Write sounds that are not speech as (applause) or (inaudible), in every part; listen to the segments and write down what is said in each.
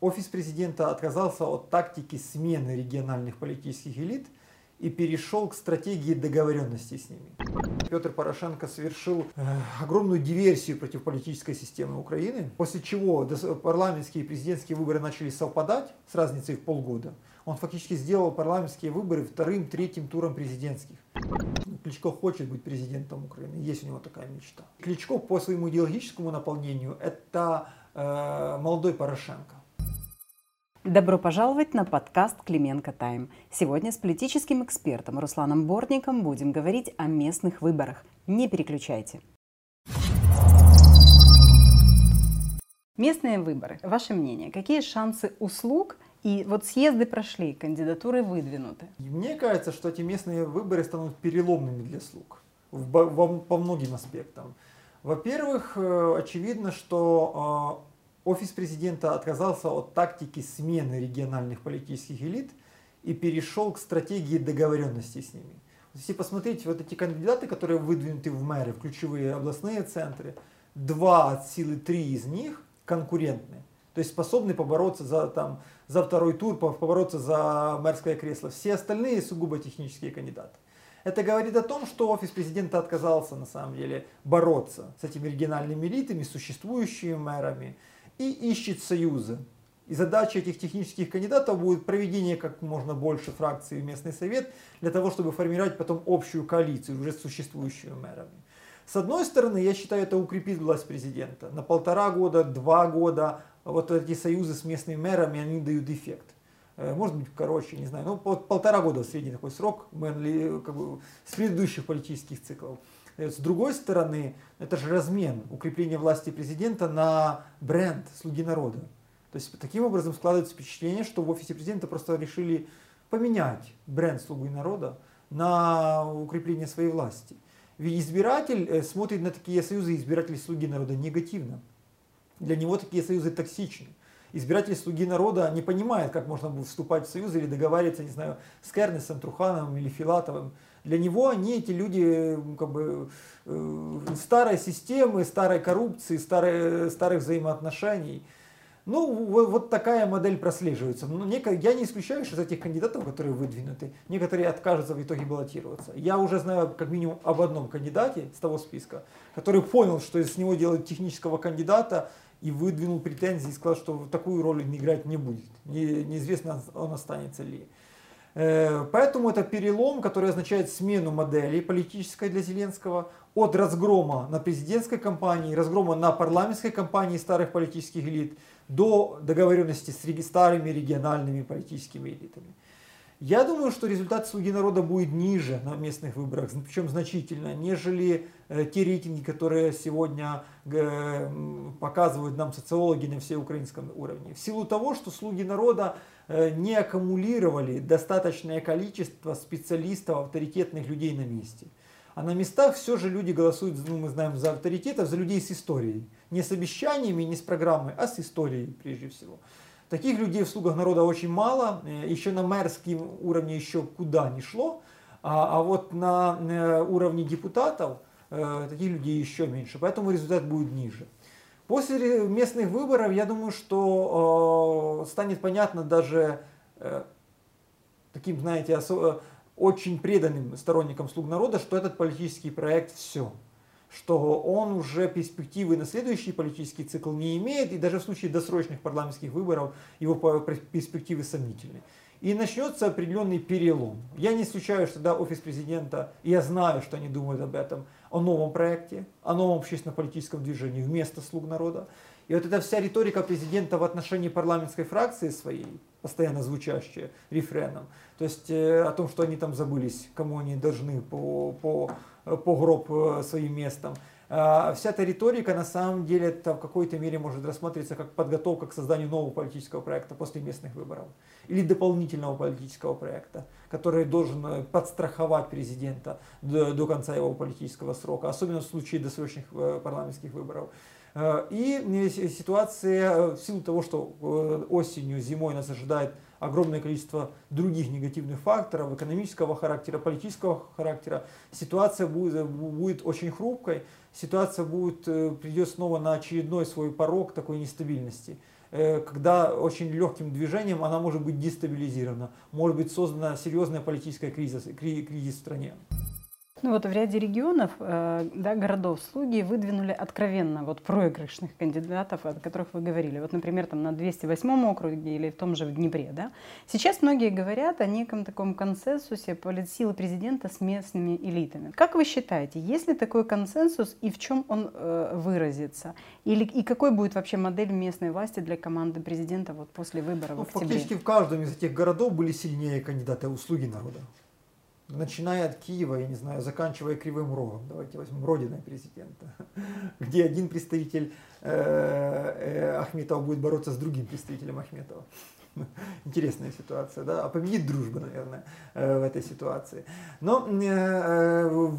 Офис президента отказался от тактики смены региональных политических элит и перешел к стратегии договоренности с ними. Петр Порошенко совершил э, огромную диверсию против политической системы Украины, после чего парламентские и президентские выборы начали совпадать с разницей в полгода. Он фактически сделал парламентские выборы вторым, третьим туром президентских. Кличко хочет быть президентом Украины, есть у него такая мечта. Кличко по своему идеологическому наполнению это э, молодой Порошенко. Добро пожаловать на подкаст Клименко Тайм. Сегодня с политическим экспертом Русланом Бортником будем говорить о местных выборах. Не переключайте. Местные выборы. Ваше мнение, какие шансы услуг и вот съезды прошли, кандидатуры выдвинуты. Мне кажется, что эти местные выборы станут переломными для слуг по многим аспектам. Во-первых, э, очевидно, что э, офис президента отказался от тактики смены региональных политических элит и перешел к стратегии договоренности с ними. Если посмотреть, вот эти кандидаты, которые выдвинуты в мэры, в ключевые областные центры, два от силы три из них конкурентны. То есть способны побороться за, там, за второй тур, побороться за мэрское кресло. Все остальные сугубо технические кандидаты. Это говорит о том, что офис президента отказался на самом деле бороться с этими региональными элитами, существующими мэрами и ищет союза. И задача этих технических кандидатов будет проведение как можно больше фракций в местный совет для того, чтобы формировать потом общую коалицию уже с существующими мэрами. С одной стороны, я считаю, это укрепит власть президента. На полтора года, два года вот эти союзы с местными мэрами, они дают эффект. Э, может быть, короче, не знаю, ну, полтора года средний такой срок как бы, с предыдущих политических циклов. Э, с другой стороны, это же размен, укрепление власти президента на бренд «Слуги народа». То есть таким образом складывается впечатление, что в офисе президента просто решили поменять бренд «Слуги народа» на укрепление своей власти. Ведь избиратель э, смотрит на такие союзы избирателей «Слуги народа» негативно. Для него такие союзы токсичны. Избиратели слуги народа не понимают, как можно будет вступать в союзы или договариваться, не знаю, с Кернесом, Трухановым или Филатовым. Для него они, эти люди, как бы, э, старой системы, старой коррупции, старой, старых взаимоотношений – ну, вот, вот такая модель прослеживается. Но не, я не исключаю, что из этих кандидатов, которые выдвинуты, некоторые откажутся в итоге баллотироваться. Я уже знаю как минимум об одном кандидате с того списка, который понял, что из него делают технического кандидата и выдвинул претензии и сказал, что такую роль он играть не будет. Не, неизвестно, он останется ли. Э, поэтому это перелом, который означает смену модели политической для Зеленского от разгрома на президентской кампании, разгрома на парламентской кампании старых политических элит до договоренности с старыми региональными политическими элитами. Я думаю, что результат «Слуги народа» будет ниже на местных выборах, причем значительно, нежели э, те рейтинги, которые сегодня э, показывают нам социологи на всеукраинском уровне. В силу того, что «Слуги народа» э, не аккумулировали достаточное количество специалистов, авторитетных людей на месте. А на местах все же люди голосуют, ну, мы знаем, за авторитетов, за людей с историей. Не с обещаниями, не с программой, а с историей прежде всего. Таких людей в слугах народа очень мало, э, еще на мэрском уровне еще куда не шло, а, а вот на э, уровне депутатов э, таких людей еще меньше, поэтому результат будет ниже. После местных выборов, я думаю, что станет понятно даже таким, знаете, очень преданным сторонникам слуг народа, что этот политический проект все что он уже перспективы на следующий политический цикл не имеет, и даже в случае досрочных парламентских выборов его перспективы сомнительны. И начнется определенный перелом. Я не исключаю, что да, офис президента, я знаю, что они думают об этом, о новом проекте, о новом общественно-политическом движении вместо слуг народа. И вот эта вся риторика президента в отношении парламентской фракции своей, постоянно звучащая рефреном, то есть э, о том, что они там забылись, кому они должны по, по погроб э, своим местом. А, вся эта риторика на самом деле это в какой-то мере может рассматриваться как подготовка к созданию нового политического проекта после местных выборов. Или дополнительного политического проекта, который должен э, подстраховать президента до, до конца его политического срока, особенно в случае досрочных парламентских выборов. И ситуация в силу того, что осенью, зимой нас ожидает огромное количество других негативных факторов, экономического характера, политического характера, ситуация будет, будет очень хрупкой, ситуация будет, э, придет снова на очередной свой порог такой нестабильности. э, когда очень легким движением она может быть дестабилизирована, может быть создана серьезная политическая кризис, кризис в стране. Ну вот в ряде регионов, э, да, городов, слуги выдвинули откровенно вот проигрышных кандидатов, о которых вы говорили. Вот, например, там на 208 округе или в том же в Днепре. Да? Сейчас многие говорят о неком таком консенсусе политсилы президента с местными элитами. Как вы считаете, есть ли такой консенсус и в чем он э, выразится? Или, и какой будет вообще модель местной власти для команды президента вот после выборов ну, в октябре? Фактически в каждом из этих городов были сильнее кандидаты услуги народа начиная от Киева, я не знаю, заканчивая Кривым Рогом, давайте возьмем родиной президента, (laughs) где один представитель э, э, Ахметова будет бороться с другим представителем Ахметова. (laughs) Интересная ситуация, да? А победит дружба, наверное, э, в этой ситуации. Но в,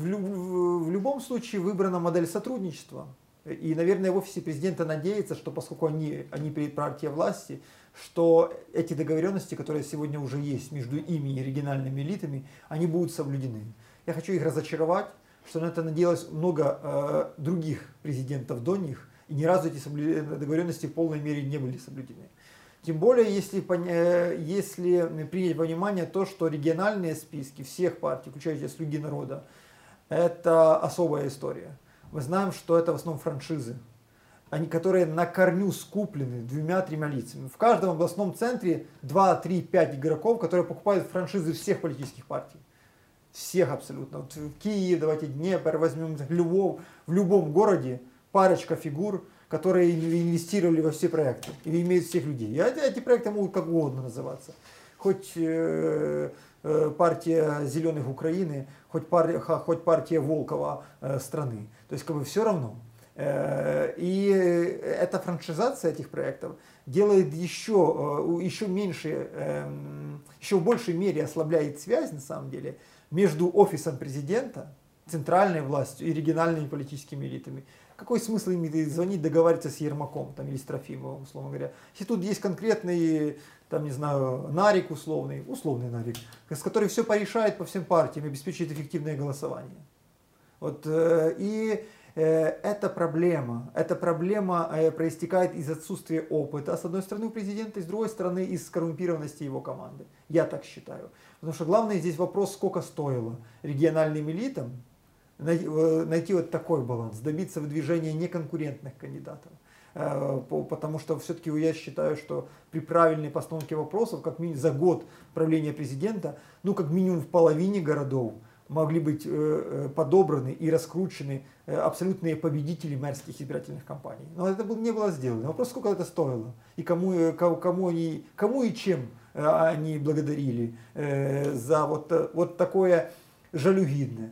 в любом случае выбрана модель сотрудничества. И, наверное, в офисе президента надеется, что поскольку они, они партия власти, что эти договоренности, которые сегодня уже есть между ими и региональными элитами, они будут соблюдены. Я хочу их разочаровать, что на это надеялось много э, других президентов до них, и ни разу эти договоренности в полной мере не были соблюдены. Тем более, если, э, если принять во внимание то, что региональные списки всех партий, включая «Слуги народа», это особая история. Мы знаем, что это в основном франшизы они, которые на корню скуплены двумя-тремя лицами. В каждом областном центре 2, 3, 5 игроков, которые покупают франшизы всех политических партий. Всех абсолютно. Вот в Киеве, давайте Днепр возьмем, Львов, в любом городе парочка фигур, которые инвестировали во все проекты и имеют всех людей. И эти проекты могут как угодно называться. Хоть э, э, партия зеленых Украины, хоть, пар, хоть партия Волкова э, страны. То есть как бы все равно. Э, и эта франшизация этих проектов делает еще, э, еще меньше, эм, еще в большей мере ослабляет связь, на самом деле, между офисом президента, центральной властью и региональными политическими элитами. Какой смысл им звонить, договариваться с Ермаком там, или с Трофимовым, условно говоря? Если тут есть конкретный, там, не знаю, Нарик условный, условный Нарик, с который все порешает по всем партиям, обеспечивает эффективное голосование. Вот, э, и Э, это проблема. Эта проблема э, проистекает из отсутствия опыта, с одной стороны, у президента, и с другой стороны, из коррумпированности его команды. Я так считаю. Потому что главный здесь вопрос, сколько стоило региональным элитам э, найти вот такой баланс, добиться выдвижения неконкурентных кандидатов. Потому что все-таки я считаю, что при правильной постановке вопросов, как минимум за год правления президента, ну как минимум в половине городов, могли быть э, э, подобраны и раскручены э, абсолютные победители мэрских избирательных кампаний. Но это не было сделано. Вопрос, сколько это стоило и кому, кому, они, кому и чем они благодарили за вот, вот такое жалюгидное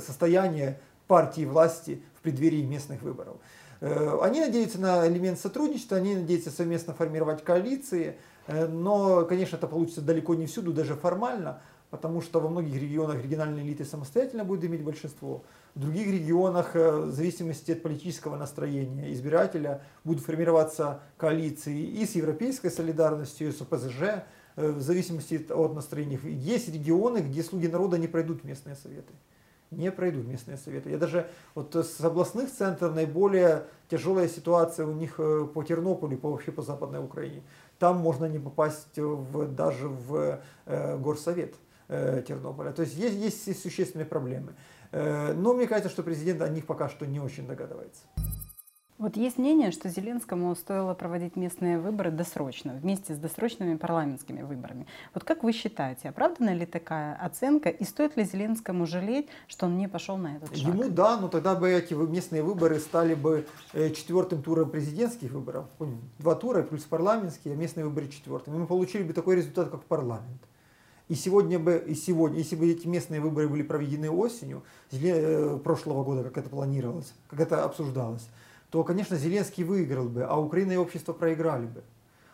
состояние партии власти в преддверии местных выборов. Они надеются на элемент сотрудничества, они надеются совместно формировать коалиции, но, конечно, это получится далеко не всюду, даже формально, потому что во многих регионах региональные элиты самостоятельно будут иметь большинство. В других регионах, э, в зависимости от политического настроения избирателя, будут формироваться коалиции и с европейской солидарностью, и с ОПЗЖ, э, в зависимости от настроения. Есть регионы, где слуги народа не пройдут местные советы. Не пройдут местные советы. Я даже вот с областных центров наиболее тяжелая ситуация у них э, по Тернополю, по, вообще по Западной Украине. Там можно не попасть в, даже в э, горсовет э, Тернополя. То есть есть, есть существенные проблемы. Э, но мне кажется, что президент о них пока что не очень догадывается. Вот есть мнение, что Зеленскому стоило проводить местные выборы досрочно, вместе с досрочными парламентскими выборами. Вот как вы считаете, оправдана ли такая оценка и стоит ли Зеленскому жалеть, что он не пошел на этот шаг? Ему да, но тогда бы эти местные выборы стали бы э, четвертым туром президентских выборов. Два тура плюс парламентские, а местные выборы четвертым. И мы получили бы такой результат, как парламент. И сегодня бы, и сегодня, если бы эти местные выборы были проведены осенью э, прошлого года, как это планировалось, как это обсуждалось, то, конечно, Зеленский выиграл бы, а Украина и общество проиграли бы.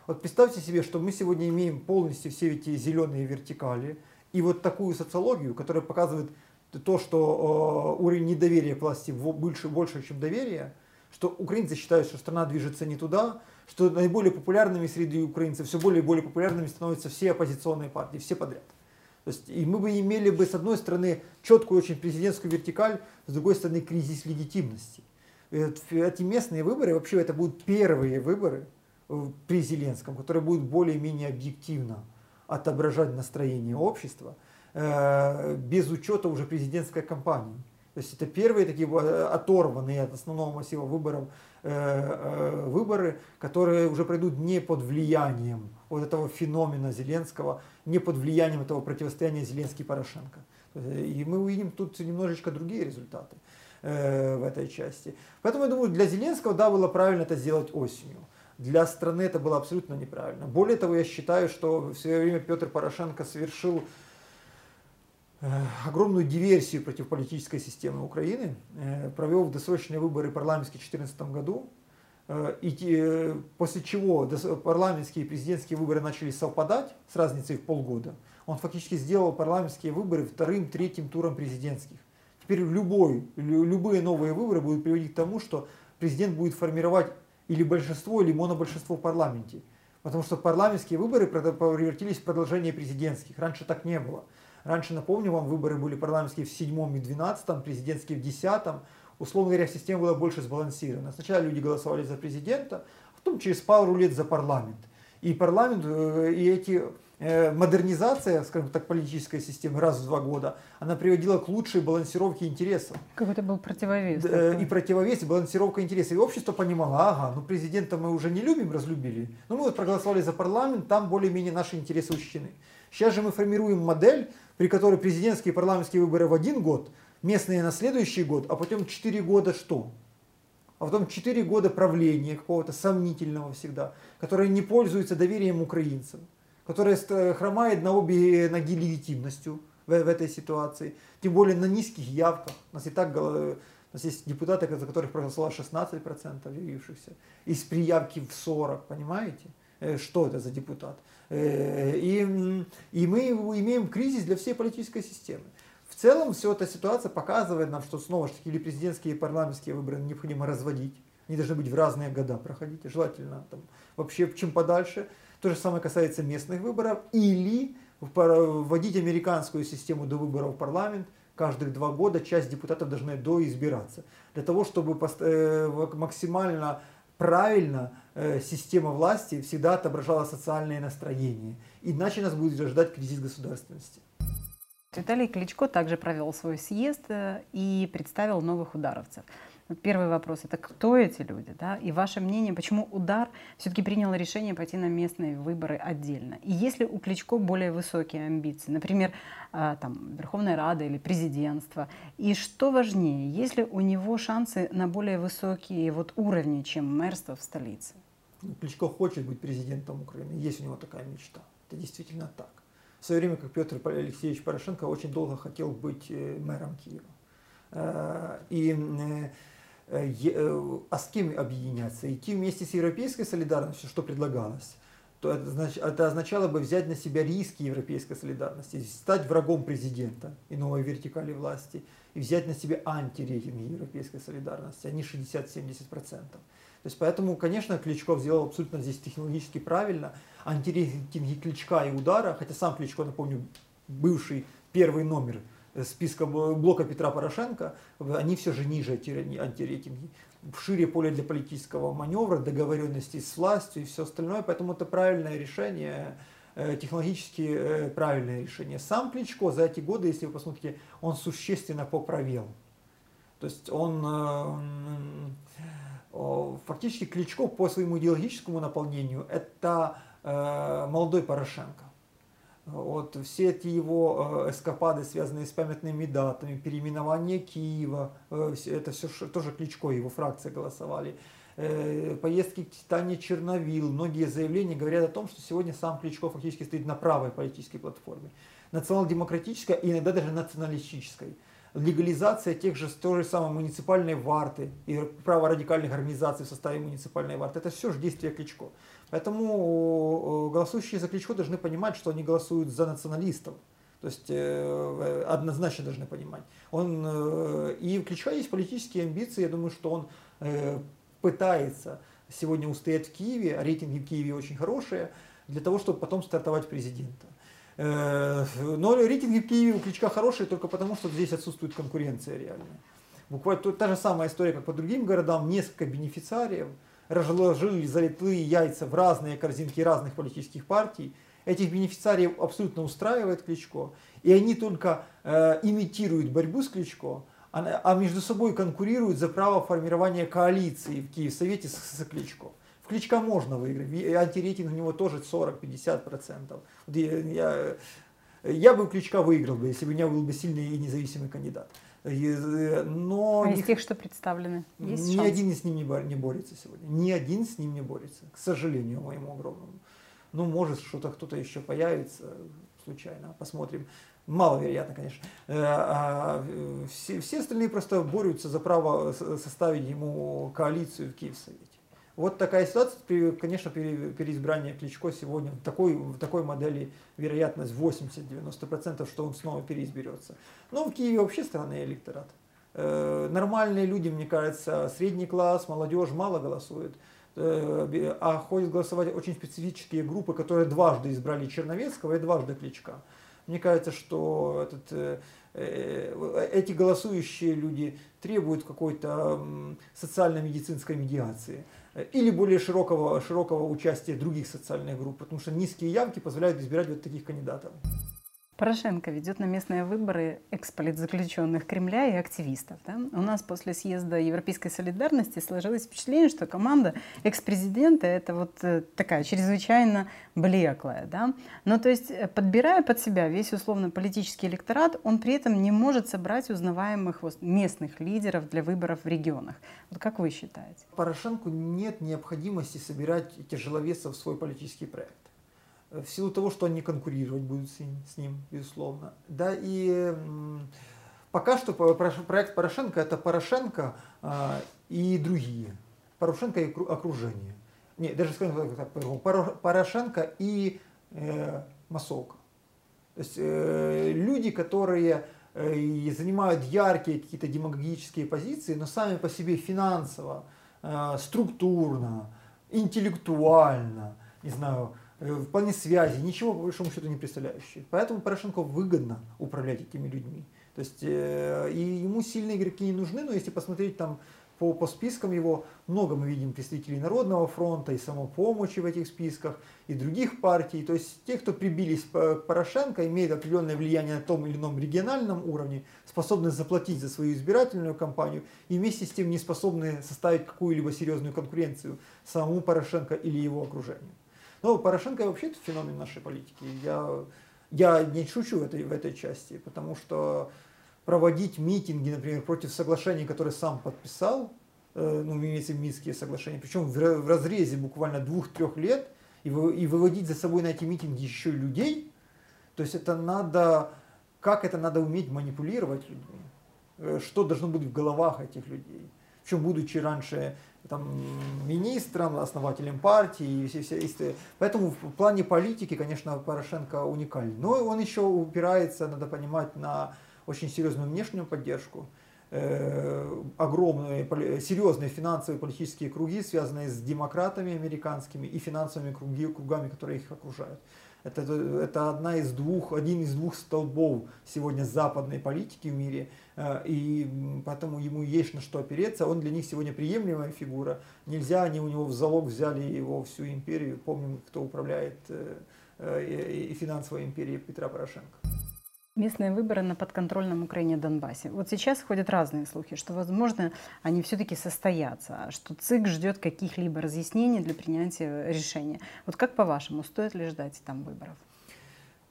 Вот представьте себе, что мы сегодня имеем полностью все эти зеленые вертикали и вот такую социологию, которая показывает то, что э, уровень недоверия к власти больше, больше, чем доверие, что украинцы считают, что страна движется не туда, что наиболее популярными среди украинцев, все более и более популярными становятся все оппозиционные партии, все подряд. То есть, и мы бы имели бы, с одной стороны, четкую очень президентскую вертикаль, с другой стороны, кризис легитимности. Эти местные выборы, вообще это будут первые выборы при Зеленском, которые будут более-менее объективно отображать настроение общества, без учета уже президентской кампании. То есть это первые такие оторванные от основного массива выборов э, э, выборы, которые уже пройдут не под влиянием вот этого феномена Зеленского, не под влиянием этого противостояния Зеленский-Порошенко. И мы увидим тут немножечко другие результаты э, в этой части. Поэтому я думаю, для Зеленского, да, было правильно это сделать осенью. Для страны это было абсолютно неправильно. Более того, я считаю, что в свое время Петр Порошенко совершил Э, огромную диверсию против политической системы Украины, э, провел в досрочные выборы парламентские в 2014 году, э, и после чего парламентские и президентские выборы начали совпадать с разницей в полгода, он фактически сделал парламентские выборы вторым, третьим туром президентских. Теперь любой, любые новые выборы будут приводить к тому, что президент будет формировать или большинство, или монобольшинство в парламенте. Потому что парламентские выборы превратились в продолжение президентских. Раньше так не было. Раньше, напомню вам, выборы были парламентские в седьмом и двенадцатом, президентские в десятом. Условно говоря, система была больше сбалансирована. Сначала люди голосовали за президента, а потом через пару лет за парламент. И парламент, э, и эти модернизация, скажем так, политической системы раз в два года, она приводила к лучшей балансировке интересов. Какой-то был противовес. Такой. И противовес, и балансировка интересов. И общество понимало, ага, ну президента мы уже не любим, разлюбили, но мы вот проголосовали за парламент, там более-менее наши интересы учтены. Сейчас же мы формируем модель, при которой президентские и парламентские выборы в один год, местные на следующий год, а потом 4 года что? А потом 4 года правления какого-то сомнительного всегда, которое не пользуется доверием украинцев, которое хромает на обе ноги легитимностью в, в этой ситуации, тем более на низких явках. У нас и так у нас есть депутаты, за которых проголосовало 16% явившихся, из приявки в 40, понимаете? Э, что это за депутат? Э, и, и мы имеем кризис для всей политической системы. В целом, все эта ситуация показывает нам, что снова же таки или президентские и парламентские выборы необходимо разводить. Они должны быть в разные года проходить, желательно там, вообще чем подальше. То же самое касается местных выборов. Или вводить американскую систему до выборов в парламент. Каждых два года часть депутатов должны доизбираться. Для того, чтобы э, максимально правильно э, система власти всегда отображала социальное настроение. Иначе нас будет ждать кризис государственности. Виталий Кличко также провел свой съезд э, и представил новых ударовцев. Первый вопрос – это кто эти люди? Да? И ваше мнение, почему удар все-таки принял решение пойти на местные выборы отдельно? И есть ли у Кличко более высокие амбиции, например, а, там, Верховная Рада или президентство? И что важнее, есть ли у него шансы на более высокие вот уровни, чем мэрство в столице? Ну, Кличко хочет быть президентом Украины, есть у него такая мечта. Это действительно так. В свое время, как Петр Алексеевич Порошенко очень долго хотел быть э, мэром Киева. Э, и э, а с кем объединяться? Идти вместе с европейской солидарностью, что предлагалось? то это, значит, это означало бы взять на себя риски европейской солидарности, стать врагом президента и новой вертикали власти, и взять на себя антирейтинги европейской солидарности, они 60-70%. То есть поэтому, конечно, Кличков сделал абсолютно здесь технологически правильно. Антирейтинги Кличка и удара, хотя сам Кличко, напомню, бывший первый номер списка блока Петра Порошенко, они все же ниже антирейтинги. Шире поле для политического маневра, договоренности с властью и все остальное. Поэтому это правильное решение, э, технологически э, правильное решение. Сам Кличко за эти годы, если вы посмотрите, он существенно поправил. То есть он э, фактически Кличко по своему идеологическому наполнению это молодой Порошенко. Вот, все эти его э, эскапады, связанные с памятными датами, переименование Киева, э, это все тоже Кличко, его фракция голосовали. Э, поездки к Титане Черновил, многие заявления говорят о том, что сегодня сам Кличко фактически стоит на правой политической платформе. Национал-демократической и иногда даже националистической. Легализация тех же, той же самой муниципальной варты и право радикальных организаций в составе муниципальной варты, это все же действия Кличко. Поэтому голосующие за Кличко должны понимать, что они голосуют за националистов. То есть э, однозначно должны понимать. Он, э, и у Кличка есть политические амбиции. Я думаю, что он э, пытается сегодня устоять в Киеве, рейтинги в Киеве очень хорошие, для того, чтобы потом стартовать президента. Э, но рейтинги в Киеве у Кличка хорошие только потому, что здесь отсутствует конкуренция реальная. Буквально та же самая история, как по другим городам, несколько бенефициариев разложили залитые яйца в разные корзинки разных политических партий. Этих бенефициариев абсолютно устраивает Кличко, и они только э, имитируют борьбу с Кличко, а, а между собой конкурируют за право формирования коалиции в Киевсовете с, с Кличко. В Кличка можно выиграть, антирейтинг у него тоже 40-50%. Вот я, я, я бы Кличка выиграл бы, если бы у меня был бы сильный и независимый кандидат. Но а из тех, что представлены, есть Ни шанс? один с ним не борется сегодня. Ни один с ним не борется, к сожалению, моему огромному. Ну, может, что-то кто-то еще появится случайно, посмотрим. Маловероятно, конечно. Э, а все, все остальные просто борются за право составить ему коалицию в Киевсовете. Вот такая ситуация, конечно, переизбрание Кличко сегодня в такой, в такой модели вероятность 80-90%, что он снова переизберется. Но в Киеве вообще странный электорат. Э, нормальные люди, мне кажется, средний класс, молодежь мало голосует. Э, а ходят голосовать очень специфические группы, которые дважды избрали Черновецкого и дважды Кличка. Мне кажется, что этот, э, эти голосующие люди требуют какой-то социально-медицинской медиации или более широкого, широкого участия других социальных групп, потому что низкие явки позволяют избирать вот таких кандидатов. Порошенко ведет на местные выборы эксполитзаключенных Кремля и активистов. Да? У нас после съезда Европейской солидарности сложилось впечатление, что команда экс-президента это вот э, такая чрезвычайно блеклая. Да? Но то есть, э, подбирая под себя весь условно-политический электорат, он при этом не может собрать узнаваемых местных лидеров для выборов в регионах. Вот как вы считаете? Порошенку нет необходимости собирать тяжеловесов в свой политический проект в силу того, что они конкурировать будут с ним, безусловно. Да, и пока что проект Порошенко это Порошенко а, и другие. Порошенко и окружение. Не, даже скажем так, Порошенко и э, массовка. То есть э, люди, которые э, занимают яркие какие-то демагогические позиции, но сами по себе финансово, э, структурно, интеллектуально, не знаю, Э, в плане связи, ничего по большому счету не представляющие. Поэтому Порошенко выгодно управлять этими людьми. То есть э, и ему сильные игроки не нужны, но если посмотреть там по, по спискам его, много мы видим представителей Народного фронта и самопомощи в этих списках, и других партий. То есть те, кто прибились к Порошенко, имеют определенное влияние на том или ином региональном уровне, способны заплатить за свою избирательную кампанию и вместе с тем не способны составить какую-либо серьезную конкуренцию самому Порошенко или его окружению. Ну, Порошенко вообще это феномен нашей политики. Я, я не шучу в этой, в этой части, потому что проводить митинги, например, против соглашений, которые сам подписал, э, ну, имеется в Минские соглашения, причем в, разрезе буквально двух-трех лет, и, вы, и выводить за собой на эти митинги еще людей, то есть это надо, как это надо уметь манипулировать людьми, э, что должно быть в головах этих людей. Причем, будучи раньше там, министром, основателем партии. И все, все, поэтому в плане политики, конечно, Порошенко уникальный. Но он еще упирается, надо понимать, на очень серьезную внешнюю поддержку. Э, огромные, серьезные финансовые политические круги, связанные с демократами американскими и финансовыми круги, кругами, которые их окружают. Это, это одна из двух, один из двух столбов сегодня западной политики в мире, э, и поэтому ему есть на что опереться. Он для них сегодня приемлемая фигура. Нельзя, они у него в залог взяли его всю империю. Помним, кто управляет э, и финансовой империей Петра Порошенко. Местные выборы на подконтрольном Украине Донбассе. Вот сейчас ходят разные слухи, что, возможно, они все-таки состоятся, что ЦИК ждет каких-либо разъяснений для принятия решения. Вот как по-вашему, стоит ли ждать там выборов?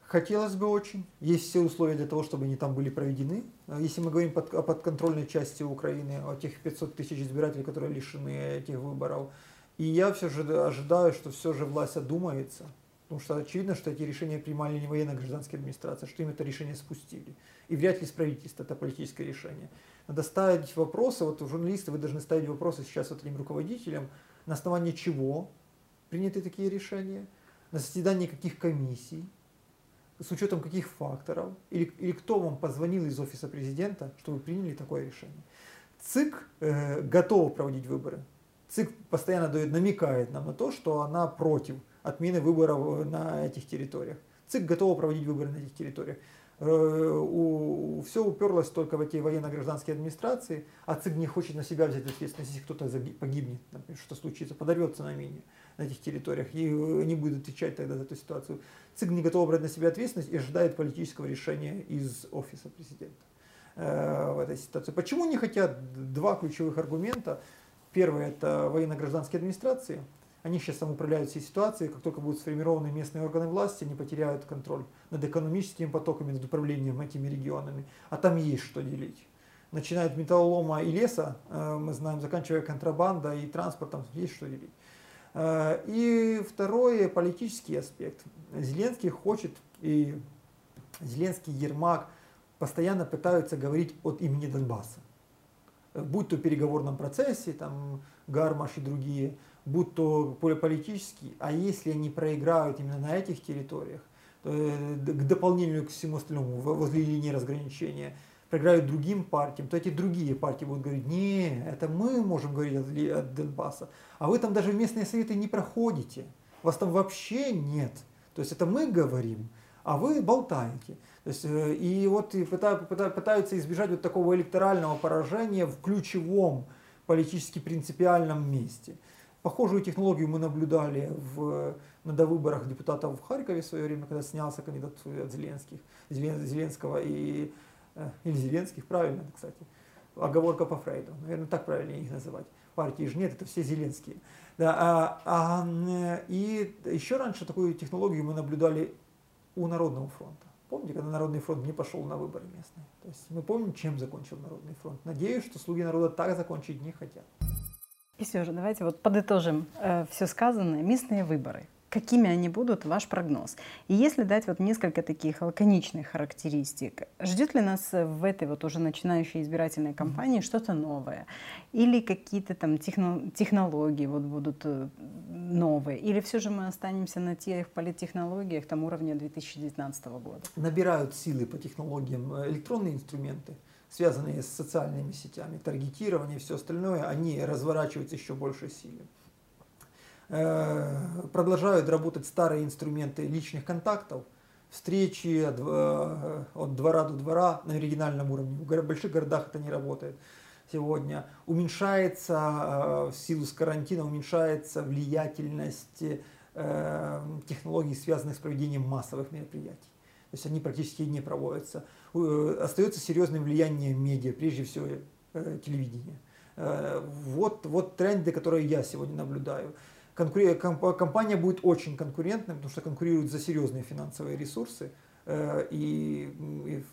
Хотелось бы очень. Есть все условия для того, чтобы они там были проведены. Если мы говорим под, о подконтрольной части Украины, о тех 500 тысяч избирателей, которые лишены этих выборов. И я все же ожидаю, что все же власть одумается Потому что очевидно, что эти решения принимали не военно-гражданские администрации, что им это решение спустили. И вряд ли с правительства это политическое решение. Надо ставить вопросы, вот журналисты, вы должны ставить вопросы сейчас вот этим руководителям, на основании чего приняты такие решения, на заседании каких комиссий, с учетом каких факторов, или, или кто вам позвонил из офиса президента, что вы приняли такое решение. ЦИК э, готова проводить выборы. ЦИК постоянно дает, намекает нам на то, что она против отмены выборов на этих территориях. ЦИК готова проводить выборы на этих территориях. у, все уперлось только в эти военно-гражданские администрации, а ЦИГ не хочет на себя взять ответственность, если кто-то погибнет, что случится, подорвется на мине на этих территориях, и не будет отвечать тогда за эту ситуацию. ЦИГ не готов брать на себя ответственность и ожидает политического решения из офиса президента э, в этой ситуации. Почему не хотят? Два ключевых аргумента. Первый – это военно-гражданские администрации. Они сейчас там управляют всей ситуацией. Как только будут сформированы местные органы власти, они потеряют контроль над экономическими потоками, над управлением этими регионами. А там есть что делить. Начиная от металлолома и леса, э, мы знаем, заканчивая контрабандой и транспортом, есть что делить. Э, и второй политический аспект. Зеленский хочет, и Зеленский, Ермак постоянно пытаются говорить от имени Донбасса. Будь то в переговорном процессе, там, Гармаш и другие, будь то политический, а если они проиграют именно на этих территориях, то, э, к дополнению к всему остальному, возле линии разграничения, проиграют другим партиям, то эти другие партии будут говорить, не, это мы можем говорить от, от Донбасса, а вы там даже местные советы не проходите, вас там вообще нет. То есть это мы говорим, а вы болтаете. То есть, э, и вот и пытаются избежать вот такого электорального поражения в ключевом политически принципиальном месте. Похожую технологию мы наблюдали в, на довыборах депутатов в Харькове в свое время, когда снялся кандидат от Зеленских, Зеленского и Э, или Зеленских, правильно, кстати. Оговорка по Фрейду, наверное, так правильно их называть. Партии же нет, это все Зеленские. Да, а, а, и еще раньше такую технологию мы наблюдали у Народного фронта. Помните, когда Народный фронт не пошел на выборы местные? То есть мы помним, чем закончил Народный фронт. Надеюсь, что слуги народа так закончить не хотят. И все же, давайте вот подытожим э, все сказанное. Местные выборы какими они будут, ваш прогноз. И если дать вот несколько таких лаконичных характеристик, ждет ли нас в этой вот уже начинающей избирательной кампании что-то новое? Или какие-то там техно технологии вот будут э, новые? Или все же мы останемся на тех политтехнологиях там уровня 2019 года? Набирают силы по технологиям э, электронные инструменты, связанные с социальными сетями, таргетирование и все остальное, они разворачиваются еще больше силы. Э, продолжают работать старые инструменты личных контактов, встречи от, э, двора до двора на региональном уровне. В больших городах это не работает сегодня. Уменьшается э, в силу с карантина, уменьшается влиятельность технологий, связанных с проведением массовых мероприятий. То есть они практически не проводятся. Остается серьезным влияние медиа, прежде всего телевидения. Вот, вот тренды, которые я сегодня наблюдаю компания будет очень конкурентной, потому что конкурирует за серьезные финансовые ресурсы. Э, и, и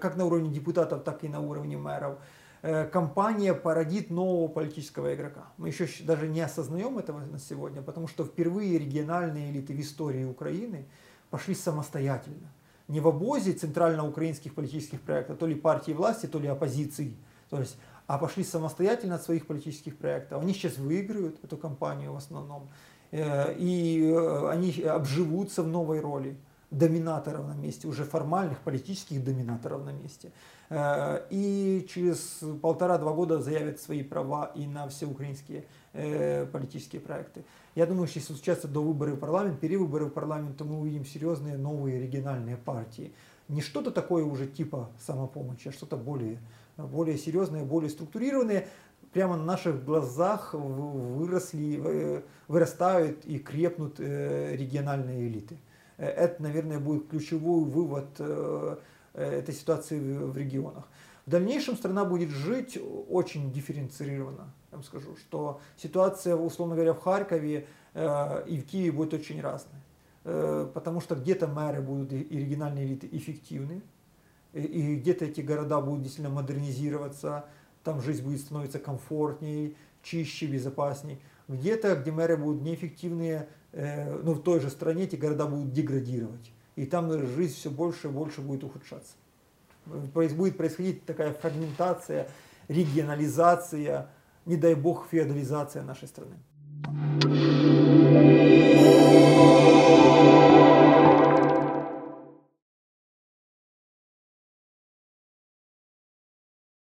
как на уровне депутатов, так и на уровне мэров. Э, компания породит нового политического игрока. Мы еще даже не осознаем этого на сегодня, потому что впервые региональные элиты в истории Украины пошли самостоятельно. Не в обозе центрально-украинских политических проектов, то ли партии власти, то ли оппозиции. То есть а пошли самостоятельно от своих политических проектов. Они сейчас выиграют эту кампанию в основном, э, и э, они обживутся в новой роли доминаторов на месте, уже формальных политических доминаторов на месте. Э, и через полтора-два года заявят свои права и на все украинские политические проекты. Я думаю, что если случатся до выборов в парламент, перевыборы в парламент, то мы увидим серьезные новые региональные партии. Не что-то такое уже типа самопомощи, а что-то более более серьезные, более структурированные, прямо на наших глазах выросли, вырастают и крепнут э, региональные элиты. Э, это, наверное, будет ключевой вывод э, этой ситуации в регионах. В дальнейшем страна будет жить очень дифференцированно. Я вам скажу, что ситуация, условно говоря, в Харькове и в Киеве будет очень разная. Потому что где-то мэры будут и региональные элиты эффективны, и где-то эти города будут действительно модернизироваться, там жизнь будет становиться комфортнее, чище, безопаснее. Где-то, где мэры будут неэффективные, э, ну, в той же стране эти города будут деградировать. И там жизнь все больше и больше будет ухудшаться. Будет происходить такая фрагментация, регионализация, не дай бог, феодализация нашей страны.